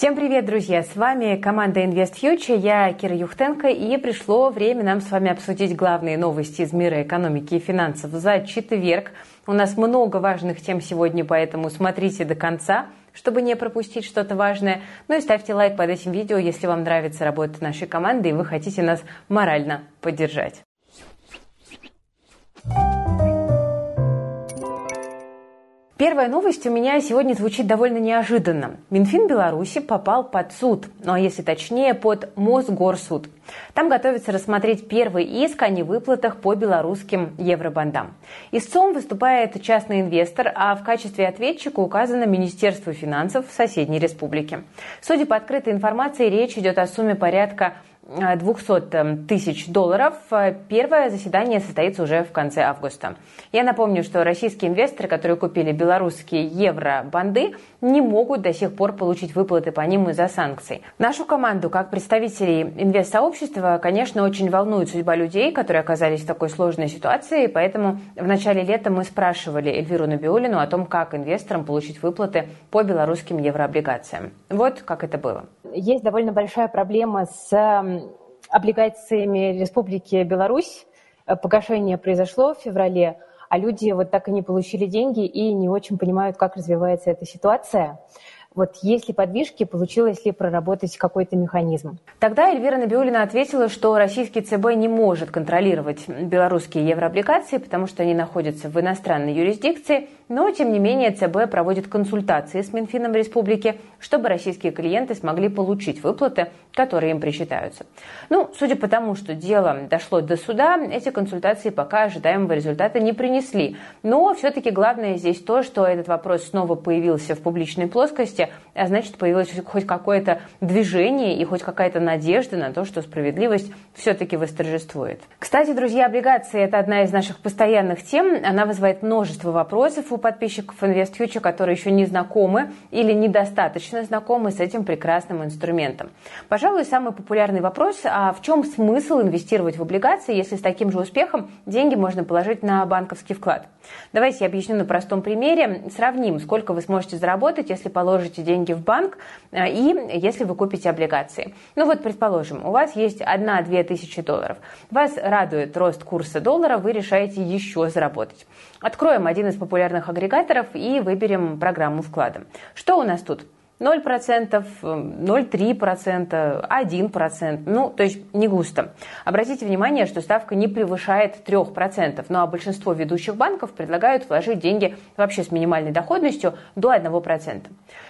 Всем привет, друзья! С вами команда InvestFuture, я Кира Юхтенко, и пришло время нам с вами обсудить главные новости из мира экономики и финансов за четверг. У нас много важных тем сегодня, поэтому смотрите до конца, чтобы не пропустить что-то важное. Ну и ставьте лайк под этим видео, если вам нравится работа нашей команды и вы хотите нас морально поддержать. Первая новость у меня сегодня звучит довольно неожиданно. Минфин Беларуси попал под суд, ну а если точнее, под Мосгорсуд. Там готовится рассмотреть первый иск о невыплатах по белорусским евробандам. Истцом выступает частный инвестор, а в качестве ответчика указано Министерство финансов соседней республики. Судя по открытой информации, речь идет о сумме порядка 200 эм, тысяч долларов. Первое заседание состоится уже в конце августа. Я напомню, что российские инвесторы, которые купили белорусские евро-банды, не могут до сих пор получить выплаты по ним из-за санкций. Нашу команду, как представителей инвест-сообщества, конечно, очень волнует судьба людей, которые оказались в такой сложной ситуации, поэтому в начале лета мы спрашивали Эльвиру Набиулину о том, как инвесторам получить выплаты по белорусским еврооблигациям. Вот как это было. Есть довольно большая проблема с облигациями Республики Беларусь. Э, погашение произошло в феврале, а люди вот так и не получили деньги и не очень понимают, как развивается эта ситуация. Вот есть ли подвижки, получилось ли проработать какой-то механизм? Тогда Эльвира Набиулина ответила, что российский ЦБ не может контролировать белорусские еврооблигации, потому что они находятся в иностранной юрисдикции, но, тем не менее, ЦБ проводит консультации с Минфином Республики, чтобы российские клиенты смогли получить выплаты, которые им причитаются. Ну, судя по тому, что дело дошло до суда, эти консультации пока ожидаемого результата не принесли. Но все-таки главное здесь то, что этот вопрос снова появился в публичной плоскости, а значит, появилось хоть какое-то движение и хоть какая-то надежда на то, что справедливость все-таки восторжествует. Кстати, друзья, облигации – это одна из наших постоянных тем. Она вызывает множество вопросов у подписчиков InvestFuture, которые еще не знакомы или недостаточно знакомы с этим прекрасным инструментом. Пожалуй, самый популярный вопрос – а в чем смысл инвестировать в облигации, если с таким же успехом деньги можно положить на банковский вклад? Давайте я объясню на простом примере. Сравним, сколько вы сможете заработать, если положите деньги в банк э, и если вы купите облигации. Ну вот, предположим, у вас есть 1-2 тысячи долларов. Вас радует рост курса доллара, вы решаете еще заработать. Откроем один из популярных агрегаторов и выберем программу вклада. Что у нас тут? 0%, 0,3%, 1%, ну, то есть не густо. Обратите внимание, что ставка не превышает 3%, ну а большинство ведущих банков предлагают вложить деньги вообще с минимальной доходностью до 1%.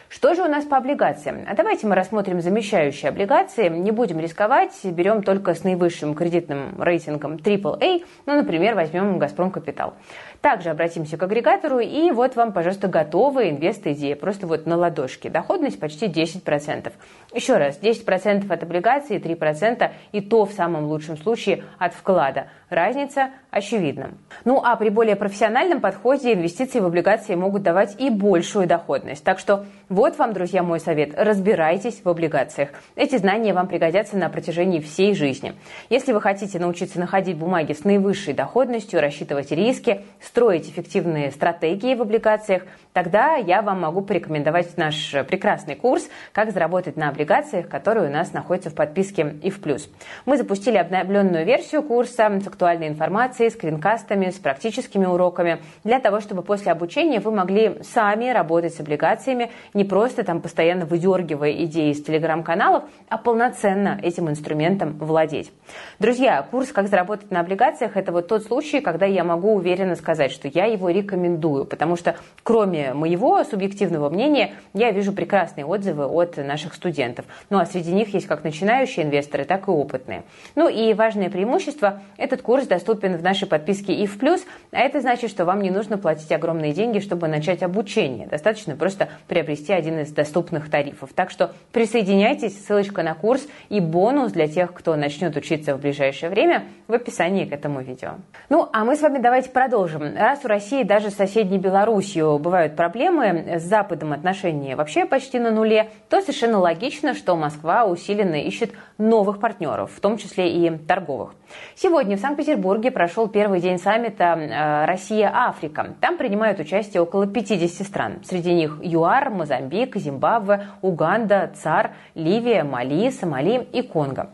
Что же у нас по облигациям? А давайте мы рассмотрим замещающие облигации. Не будем рисковать, берем только с наивысшим кредитным рейтингом AAA, ну, например, возьмем «Газпром Капитал». Также обратимся к агрегатору, и вот вам, пожалуйста, готовая инвест-идея, просто вот на ладошке. Доходность почти 10%. Еще раз, 10% от облигаций, 3% и то в самом лучшем случае от вклада. Разница очевидна. Ну а при более профессиональном подходе инвестиции в облигации могут давать и большую доходность. Так что вот вам, друзья, мой совет. Разбирайтесь в облигациях. Эти знания вам пригодятся на протяжении всей жизни. Если вы хотите научиться находить бумаги с наивысшей доходностью, рассчитывать риски, строить эффективные стратегии в облигациях, тогда я вам могу порекомендовать наш прекрасный курс «Как заработать на облигациях», который у нас находится в подписке и в плюс. Мы запустили обновленную версию курса с актуальной информацией, скринкастами, с практическими уроками, для того, чтобы после обучения вы могли сами работать с облигациями, не просто там постоянно выдергивая идеи из телеграм-каналов, а полноценно этим инструментом владеть. Друзья, курс «Как заработать на облигациях» – это вот тот случай, когда я могу уверенно сказать, что я его рекомендую, потому что кроме моего субъективного мнения, я вижу прекрасные отзывы от наших студентов. Ну а среди них есть как начинающие инвесторы, так и опытные. Ну и важное преимущество – этот курс доступен в нашей подписке и в плюс, а это значит, что вам не нужно платить огромные деньги, чтобы начать обучение. Достаточно просто приобрести один из доступных тарифов. Так что присоединяйтесь, ссылочка на курс и бонус для тех, кто начнет учиться в ближайшее время в описании к этому видео. Ну а мы с вами давайте продолжим раз у России даже с соседней Белоруссией бывают проблемы, с Западом отношения вообще почти на нуле, то совершенно логично, что Москва усиленно ищет новых партнеров, в том числе и торговых. Сегодня в Санкт-Петербурге прошел первый день саммита э, «Россия-Африка». Там принимают участие около 50 стран. Среди них ЮАР, Мозамбик, Зимбабве, Уганда, ЦАР, Ливия, Мали, Сомали и Конго.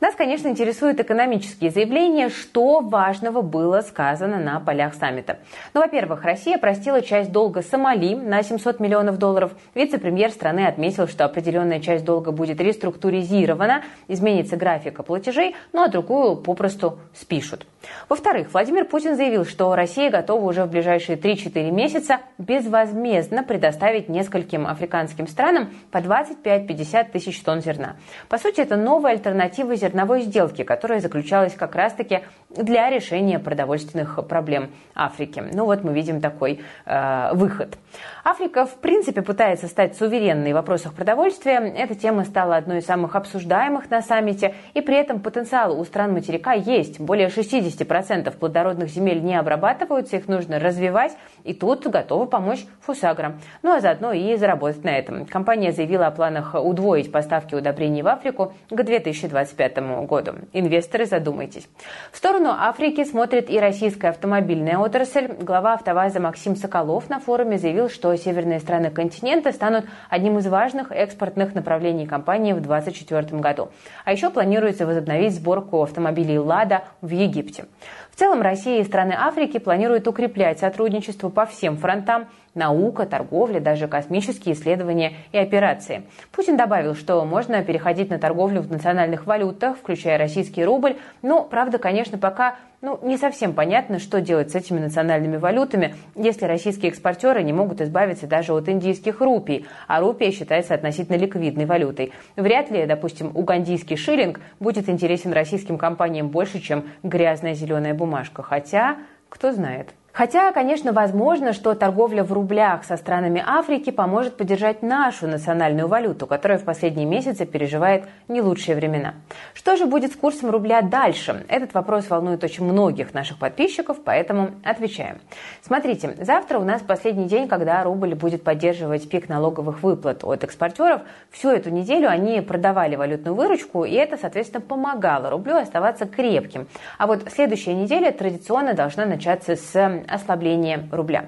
Нас, конечно, интересуют экономические заявления, что важного было сказано на полях саммита. Ну, во-первых, Россия простила часть долга Сомали на 700 миллионов долларов. Вице-премьер страны отметил, что определенная часть долга будет реструктуризирована, изменится графика платежей, ну а другую попросту спишут. Во-вторых, Владимир Путин заявил, что Россия готова уже в ближайшие 3-4 месяца безвозмездно предоставить нескольким африканским странам по 25-50 тысяч тонн зерна. По сути, это новая альтернатива зерновой сделки, которая заключалась как раз-таки для решения продовольственных проблем Африки. Ну вот мы видим такой э, выход. Африка, в принципе, пытается стать суверенной в вопросах продовольствия. Эта тема стала одной из самых обсуждаемых на саммите, и при этом потенциал у стран материка есть. Более 60% плодородных земель не обрабатываются, их нужно развивать, и тут готовы помочь Фусагра. Ну а заодно и заработать на этом. Компания заявила о планах удвоить поставки удобрений в Африку к 2025 году. Инвесторы, задумайтесь. В сторону Африки смотрит и российская автомобильная отрасль. Глава «АвтоВАЗа» Максим Соколов на форуме заявил, что северные страны континента станут одним из важных экспортных направлений компании в 2024 году. А еще планируется возобновить сборку автомобилей «Лада» в Египте. В целом Россия и страны Африки планируют укреплять сотрудничество по всем фронтам – наука, торговля, даже космические исследования и операции. Путин добавил, что можно переходить на торговлю в национальных валютах, включая российский рубль, но, правда, конечно, пока ну, не совсем понятно, что делать с этими национальными валютами, если российские экспортеры не могут избавиться даже от индийских рупий, а рупия считается относительно ликвидной валютой. Вряд ли, допустим, угандийский шиллинг будет интересен российским компаниям больше, чем грязная зеленая бумажка. Хотя, кто знает. Хотя, конечно, возможно, что торговля в рублях со странами Африки поможет поддержать нашу национальную валюту, которая в последние месяцы переживает не лучшие времена. Что же будет с курсом рубля дальше? Этот вопрос волнует очень многих наших подписчиков, поэтому отвечаем. Смотрите, завтра у нас последний день, когда рубль будет поддерживать пик налоговых выплат от экспортеров. Всю эту неделю они продавали валютную выручку, и это, соответственно, помогало рублю оставаться крепким. А вот следующая неделя традиционно должна начаться с ослабление рубля.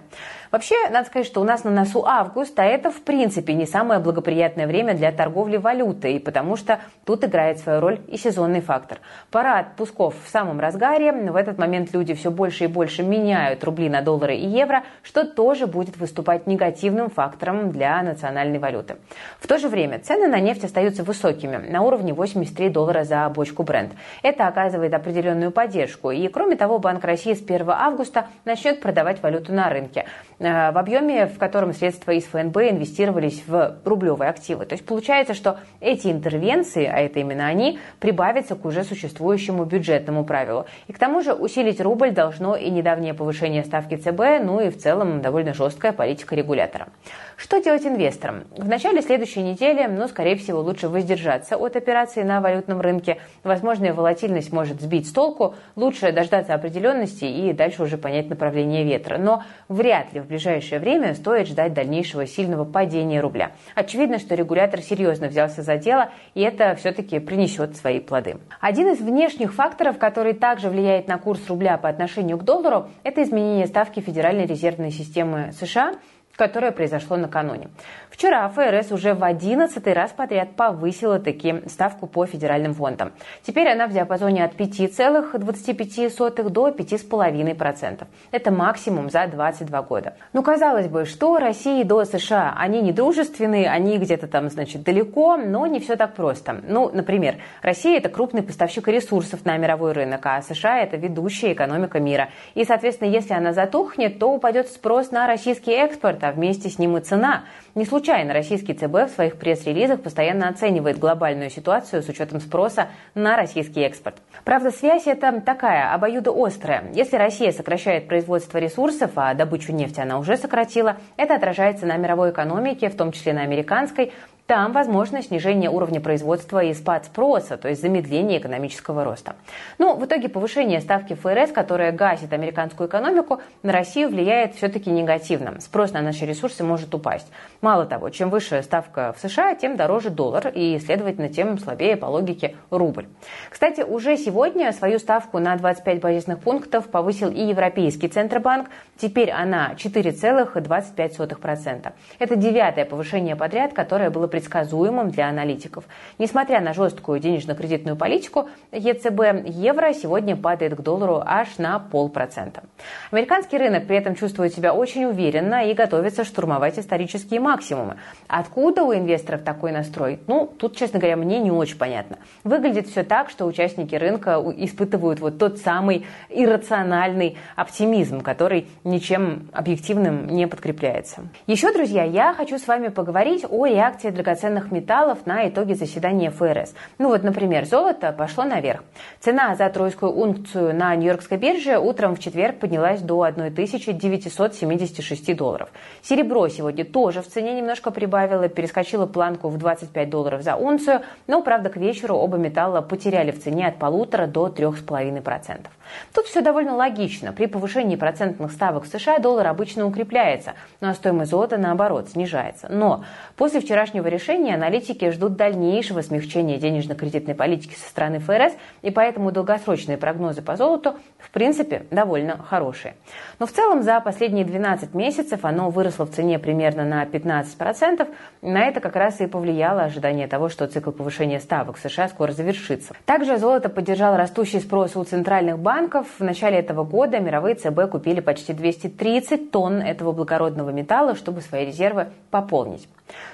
Вообще, надо сказать, что у нас на носу август, а это, в принципе, не самое благоприятное время для торговли валютой, потому что тут играет свою роль и сезонный фактор. Пора отпусков в самом разгаре. В этот момент люди все больше и больше меняют рубли на доллары и евро, что тоже будет выступать негативным фактором для национальной валюты. В то же время цены на нефть остаются высокими, на уровне 83 доллара за бочку бренд. Это оказывает определенную поддержку. И, кроме того, Банк России с 1 августа начнет продавать валюту на рынке. Э, в объеме, в котором средства из ФНБ инвестировались в рублевые активы. То есть получается, что эти интервенции, а это именно они, прибавятся к уже существующему бюджетному правилу. И к тому же усилить рубль должно и недавнее повышение ставки ЦБ, ну и в целом довольно жесткая политика регулятора. Что делать инвесторам? В начале следующей недели, ну, скорее всего, лучше воздержаться от операций на валютном рынке. Возможная волатильность может сбить с толку. Лучше дождаться определенности и дальше уже понять направление ветра. Но вряд ли в ближайшее время стоит ждать дальнейшего сильного падения рубля. Очевидно, что регулятор серьезно взялся за дело, и это все-таки принесет свои плоды. Один из внешних факторов, который также влияет на курс рубля по отношению к доллару, это изменение ставки Федеральной резервной системы США – которое произошло накануне. Вчера ФРС уже в 11 раз подряд повысила таки ставку по федеральным фондам. Теперь она в диапазоне от 5,25 до 5,5%. Это максимум за 22 года. Ну, казалось бы, что России до США? Они не дружественные, они где-то там, значит, далеко, но не все так просто. Ну, например, Россия – это крупный поставщик ресурсов на мировой рынок, а США – это ведущая экономика мира. И, соответственно, если она затухнет, то упадет спрос на российский экспорт, а вместе с ним и цена. Не случайно российский ЦБ в своих пресс-релизах постоянно оценивает глобальную ситуацию с учетом спроса на российский экспорт. Правда, связь это такая, обоюдоострая. Если Россия сокращает производство ресурсов, а добычу нефти она уже сократила, это отражается на мировой экономике, в том числе на американской, там возможно снижение уровня производства и спад спроса, то есть замедление экономического роста. Но ну, в итоге повышение ставки ФРС, которая гасит американскую экономику, на Россию влияет все-таки негативно. Спрос на наши ресурсы может упасть. Мало того, чем выше ставка в США, тем дороже доллар и, следовательно, тем слабее по логике рубль. Кстати, уже сегодня свою ставку на 25 базисных пунктов повысил и Европейский Центробанк. Теперь она 4,25%. Это девятое повышение подряд, которое было предсказуемым для аналитиков. Несмотря на жесткую денежно-кредитную политику, ЕЦБ евро сегодня падает к доллару аж на полпроцента. Американский рынок при этом чувствует себя очень уверенно и готовится штурмовать исторические максимумы. Откуда у инвесторов такой настрой? Ну, тут, честно говоря, мне не очень понятно. Выглядит все так, что участники рынка испытывают вот тот самый иррациональный оптимизм, который ничем объективным не подкрепляется. Еще, друзья, я хочу с вами поговорить о реакции драгоценных металлов на итоги заседания ФРС. Ну вот, например, золото пошло наверх. Цена за тройскую унцию на Нью-Йоркской бирже утром в четверг поднялась до 1976 долларов. Серебро сегодня тоже в цене немножко прибавило, перескочило планку в 25 долларов за унцию, но, правда, к вечеру оба металла потеряли в цене от полутора до 3,5%. Тут все довольно логично. При повышении процентных ставок в США доллар обычно укрепляется, ну а стоимость золота, наоборот, снижается. Но после вчерашнего решения аналитики ждут дальнейшего смягчения денежно-кредитной политики со стороны ФРС, и поэтому долгосрочные прогнозы по золоту, в принципе, довольно хорошие. Но в целом за последние 12 месяцев оно выросло в цене примерно на 15%. На это как раз и повлияло ожидание того, что цикл повышения ставок в США скоро завершится. Также золото поддержал растущий спрос у центральных банков, банков в начале этого года мировые ЦБ купили почти 230 тонн этого благородного металла, чтобы свои резервы пополнить.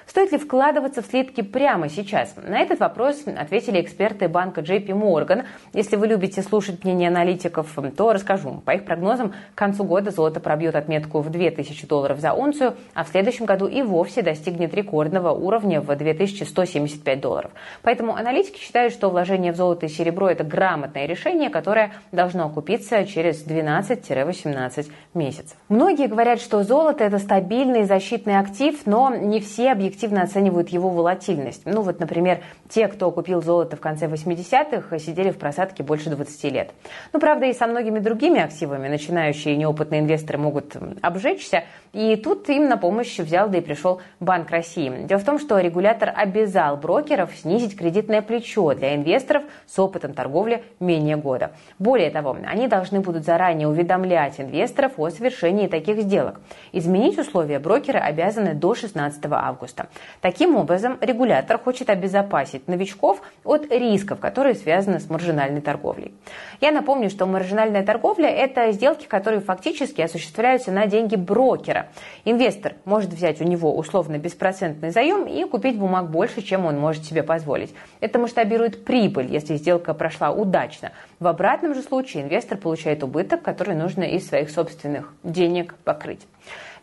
Стоит ли вкладываться в слитки прямо сейчас? На этот вопрос ответили эксперты банка JP Morgan. Если вы любите слушать мнение аналитиков, то расскажу. По их прогнозам, к концу года золото пробьет отметку в 2000 долларов за унцию, а в следующем году и вовсе достигнет рекордного уровня в 2175 долларов. Поэтому аналитики считают, что вложение в золото и серебро – это грамотное решение, которое должно окупиться через 12-18 месяцев. Многие говорят, что золото – это стабильный защитный актив, но не все объективно оценивают его волатильность. Ну вот, например, те, кто купил золото в конце 80-х, сидели в просадке больше 20 лет. Ну, правда, и со многими другими активами начинающие неопытные инвесторы могут обжечься, и тут им на помощь взял, да и пришел Банк России. Дело в том, что регулятор обязал брокеров снизить кредитное плечо для инвесторов с опытом торговли менее года. Более того, они должны будут заранее уведомлять инвесторов о совершении таких сделок. Изменить условия брокеры обязаны до 16 августа. Таким образом, регулятор хочет обезопасить новичков от рисков, которые связаны с маржинальной торговлей. Я напомню, что маржинальная торговля – это сделки, которые фактически осуществляются на деньги брокера. Инвестор может взять у него условно беспроцентный заем и купить бумаг больше, чем он может себе позволить. Это масштабирует прибыль, если сделка прошла удачно. В обратном же случае инвестор получает убыток, который нужно из своих собственных денег покрыть.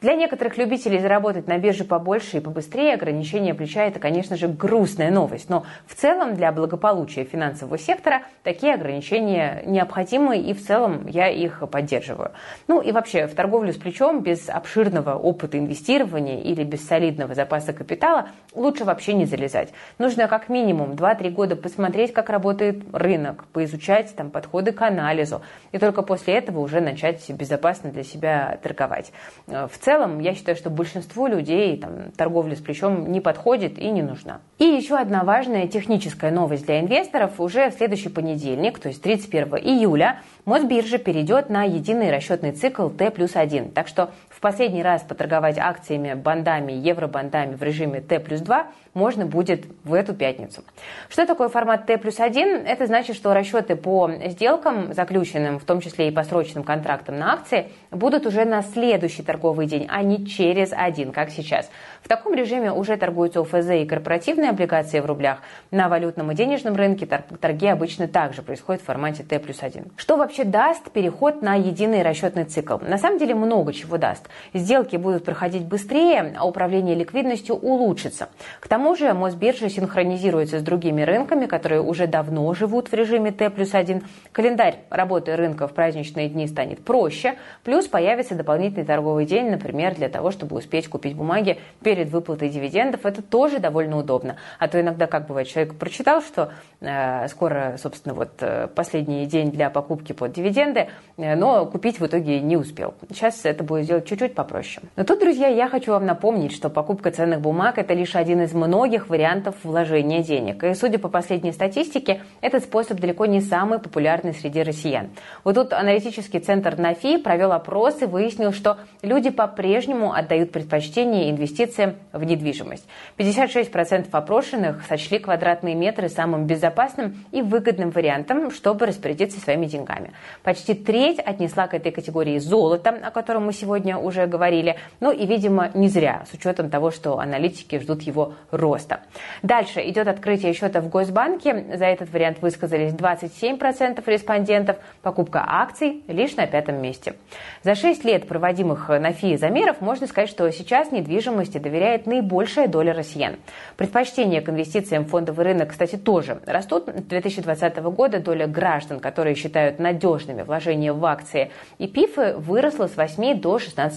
Для некоторых любителей заработать на бирже побольше и побыстрее ограничение плеча – это, конечно же, грустная новость. Но в целом для благополучия финансового сектора такие ограничения необходимы, и в целом я их поддерживаю. Ну и вообще, в торговлю с плечом без обширного опыта инвестирования или без солидного запаса капитала лучше вообще не залезать. Нужно как минимум 2-3 года посмотреть, как работает рынок, поизучать там подходы к анализу, и только после этого уже начать безопасно для себя торговать. В целом, я считаю, что большинству людей там, торговля с плечом не подходит и не нужна. И еще одна важная техническая новость для инвесторов. Уже в следующий понедельник, то есть 31 июля, Мосбиржа перейдет на единый расчетный цикл Т плюс 1. Так что последний раз поторговать акциями, бандами, евробандами в режиме Т плюс 2 можно будет в эту пятницу. Что такое формат Т плюс 1? Это значит, что расчеты по сделкам, заключенным, в том числе и по срочным контрактам на акции, будут уже на следующий торговый день, а не через один, как сейчас. В таком режиме уже торгуются ОФЗ и корпоративные облигации в рублях. На валютном и денежном рынке торги обычно также происходят в формате Т плюс 1. Что вообще даст переход на единый расчетный цикл? На самом деле много чего даст. Сделки будут проходить быстрее, а управление ликвидностью улучшится. К тому же Мосбиржа синхронизируется с другими рынками, которые уже давно живут в режиме Т плюс 1. Календарь работы рынка в праздничные дни станет проще, плюс появится дополнительный торговый день, например, для того, чтобы успеть купить бумаги перед выплатой дивидендов. Это тоже довольно удобно. А то иногда, как бывает, человек прочитал, что э, скоро, собственно, вот э, последний день для покупки под дивиденды, э, но купить в итоге не успел. Сейчас это будет делать чуть-чуть попроще. Но тут, друзья, я хочу вам напомнить, что покупка ценных бумаг – это лишь один из многих вариантов вложения денег. И, судя по последней статистике, этот способ далеко не самый популярный среди россиян. Вот тут аналитический центр НАФИ провел опрос и выяснил, что люди по-прежнему отдают предпочтение инвестициям в недвижимость. 56% опрошенных сочли квадратные метры самым безопасным и выгодным вариантом, чтобы распорядиться своими деньгами. Почти треть отнесла к этой категории золото, о котором мы сегодня уже говорили. Ну и, видимо, не зря, с учетом того, что аналитики ждут его роста. Дальше идет открытие счета в Госбанке. За этот вариант высказались 27% респондентов. Покупка акций лишь на пятом месте. За 6 лет проводимых на ФИИ замеров можно сказать, что сейчас недвижимости доверяет наибольшая доля россиян. Предпочтение к инвестициям в фондовый рынок, кстати, тоже растут. С 2020 года доля граждан, которые считают надежными вложения в акции и ПИФы, выросла с 8 до 16%.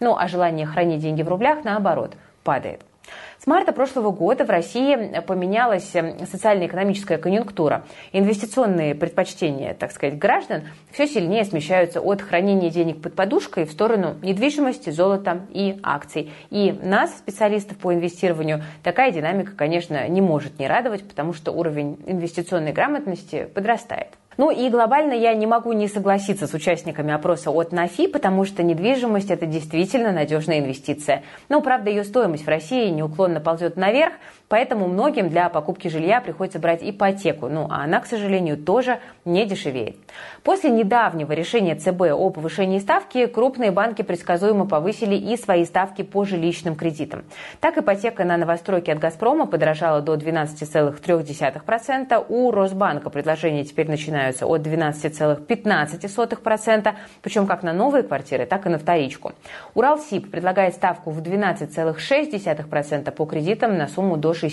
Ну а желание хранить деньги в рублях, наоборот, падает. С марта прошлого года в России поменялась социально-экономическая конъюнктура. Инвестиционные предпочтения, так сказать, граждан все сильнее смещаются от хранения денег под подушкой в сторону недвижимости, золота и акций. И нас, специалистов по инвестированию, такая динамика, конечно, не может не радовать, потому что уровень инвестиционной грамотности подрастает. Ну и глобально я не могу не согласиться с участниками опроса от НАФИ, потому что недвижимость – это действительно надежная инвестиция. Но, правда, ее стоимость в России неуклонно ползет наверх, поэтому многим для покупки жилья приходится брать ипотеку. Ну, а она, к сожалению, тоже не дешевеет. После недавнего решения ЦБ о повышении ставки крупные банки предсказуемо повысили и свои ставки по жилищным кредитам. Так, ипотека на новостройки от «Газпрома» подорожала до 12,3%. У Росбанка предложения теперь начинаются от 12,15%, причем как на новые квартиры, так и на вторичку. Уралсиб предлагает ставку в 12,6% по кредитам на сумму до 6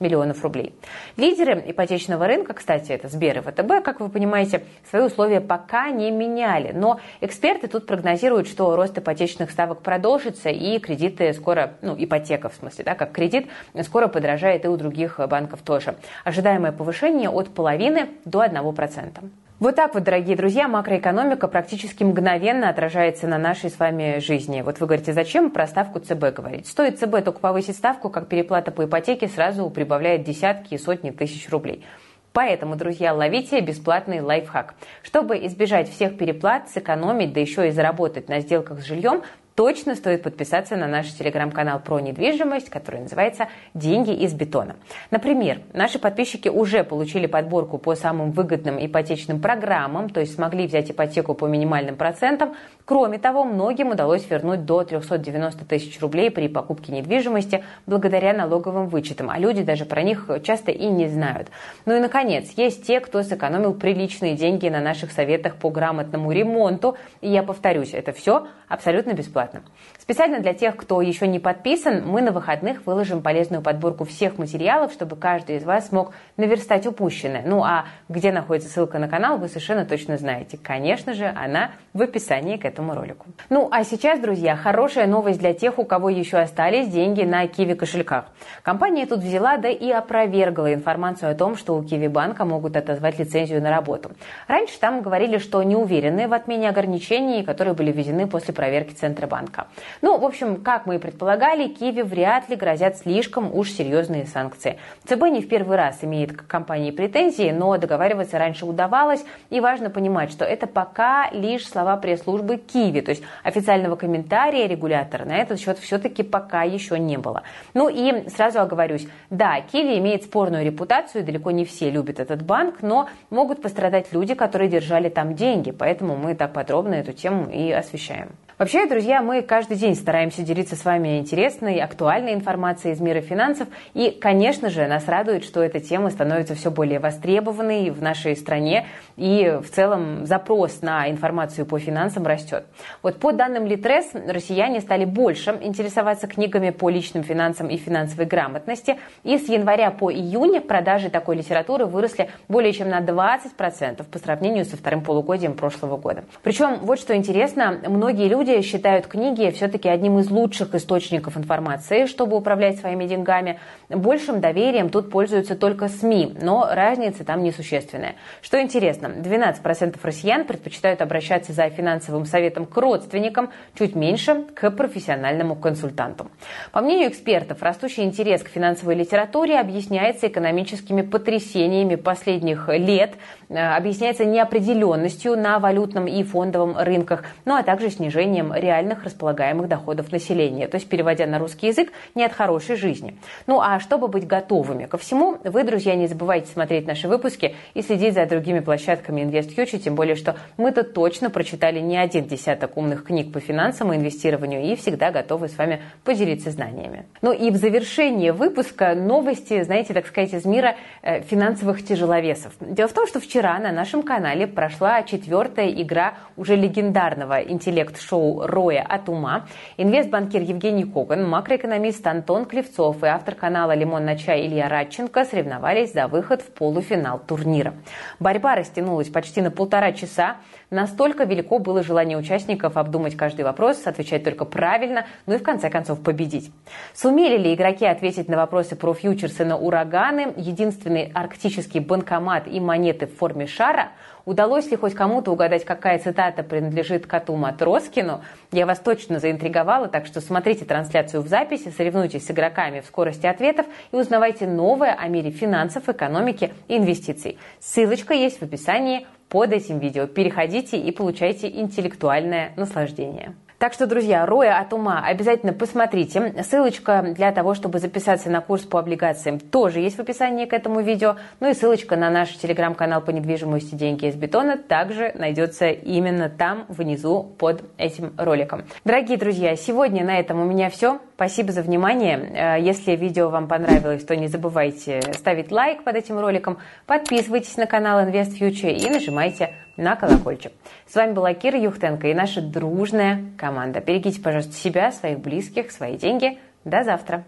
миллионов рублей. Лидеры ипотечного рынка, кстати, это Сбер и ВТБ, как вы понимаете, свои условия пока не меняли. Но эксперты тут прогнозируют, что рост ипотечных ставок продолжится и кредиты скоро, ну, ипотека в смысле, да, как кредит, скоро подорожает и у других банков тоже. Ожидаемое повышение от половины до 1%. Вот так вот, дорогие друзья, макроэкономика практически мгновенно отражается на нашей с вами жизни. Вот вы говорите, зачем про ставку ЦБ говорить? Стоит ЦБ только повысить ставку, как переплата по ипотеке сразу прибавляет десятки и сотни тысяч рублей. Поэтому, друзья, ловите бесплатный лайфхак. Чтобы избежать всех переплат, сэкономить, да еще и заработать на сделках с жильем, точно стоит подписаться на наш телеграм-канал про недвижимость, который называется «Деньги из бетона». Например, наши подписчики уже получили подборку по самым выгодным ипотечным программам, то есть смогли взять ипотеку по минимальным процентам. Кроме того, многим удалось вернуть до 390 тысяч рублей при покупке недвижимости благодаря налоговым вычетам, а люди даже про них часто и не знают. Ну и, наконец, есть те, кто сэкономил приличные деньги на наших советах по грамотному ремонту. И я повторюсь, это все абсолютно бесплатно бесплатно. Специально для тех, кто еще не подписан, мы на выходных выложим полезную подборку всех материалов, чтобы каждый из вас смог наверстать упущенное. Ну а где находится ссылка на канал, вы совершенно точно знаете. Конечно же, она в описании к этому ролику. Ну а сейчас, друзья, хорошая новость для тех, у кого еще остались деньги на Киви кошельках. Компания тут взяла, да и опровергла информацию о том, что у Киви банка могут отозвать лицензию на работу. Раньше там говорили, что не уверены в отмене ограничений, которые были введены после проверки Центробанка банка. Ну, в общем, как мы и предполагали, Киви вряд ли грозят слишком уж серьезные санкции. ЦБ не в первый раз имеет к компании претензии, но договариваться раньше удавалось, и важно понимать, что это пока лишь слова пресс-службы Киви, то есть официального комментария регулятора на этот счет все-таки пока еще не было. Ну и сразу оговорюсь, да, Киви имеет спорную репутацию, далеко не все любят этот банк, но могут пострадать люди, которые держали там деньги, поэтому мы так подробно эту тему и освещаем. Вообще, друзья, мы каждый день стараемся делиться с вами интересной, актуальной информацией из мира финансов. И, конечно же, нас радует, что эта тема становится все более востребованной в нашей стране. И в целом запрос на информацию по финансам растет. Вот по данным Литрес, россияне стали больше интересоваться книгами по личным финансам и финансовой грамотности. И с января по июнь продажи такой литературы выросли более чем на 20% по сравнению со вторым полугодием прошлого года. Причем, вот что интересно, многие люди люди считают книги все-таки одним из лучших источников информации, чтобы управлять своими деньгами. Большим доверием тут пользуются только СМИ, но разница там несущественная. Что интересно, 12% россиян предпочитают обращаться за финансовым советом к родственникам, чуть меньше – к профессиональному консультанту. По мнению экспертов, растущий интерес к финансовой литературе объясняется экономическими потрясениями последних лет, э, объясняется неопределенностью на валютном и фондовом рынках, ну а также снижением снижением реальных располагаемых доходов населения, то есть, переводя на русский язык, не от хорошей жизни. Ну а чтобы быть готовыми ко всему, вы, друзья, не забывайте смотреть наши выпуски и следить за другими площадками InvestFuture, тем более, что мы-то точно прочитали не один десяток умных книг по финансам и инвестированию и всегда готовы с вами поделиться знаниями. Ну и в завершение выпуска новости, знаете, так сказать, из мира э, финансовых тяжеловесов. Дело в том, что вчера на нашем канале прошла четвертая игра уже легендарного интеллект-шоу «Роя от ума», инвестбанкир Евгений Коган, макроэкономист Антон Клевцов и автор канала «Лимон на чай» Илья Радченко соревновались за выход в полуфинал турнира. Борьба растянулась почти на полтора часа. Настолько велико было желание участников обдумать каждый вопрос, отвечать только правильно, ну и в конце концов победить. Сумели ли игроки ответить на вопросы про фьючерсы на ураганы, единственный арктический банкомат и монеты в форме шара – Удалось ли хоть кому-то угадать, какая цитата принадлежит коту Матроскину? Я вас точно заинтриговала, так что смотрите трансляцию в записи, соревнуйтесь с игроками в скорости ответов и узнавайте новое о мире финансов, экономики и инвестиций. Ссылочка есть в описании под этим видео. Переходите и получайте интеллектуальное наслаждение. Так что, друзья, роя от ума обязательно посмотрите. Ссылочка для того, чтобы записаться на курс по облигациям, тоже есть в описании к этому видео. Ну и ссылочка на наш телеграм-канал по недвижимости «Деньги из бетона» также найдется именно там, внизу, под этим роликом. Дорогие друзья, сегодня на этом у меня все. Спасибо за внимание. Э, если видео вам понравилось, то не забывайте ставить лайк под этим роликом, подписывайтесь на канал Invest Future и нажимайте на колокольчик. С вами была Кира Юхтенко и наша дружная команда. Берегите, пожалуйста, себя, своих близких, свои деньги. До завтра.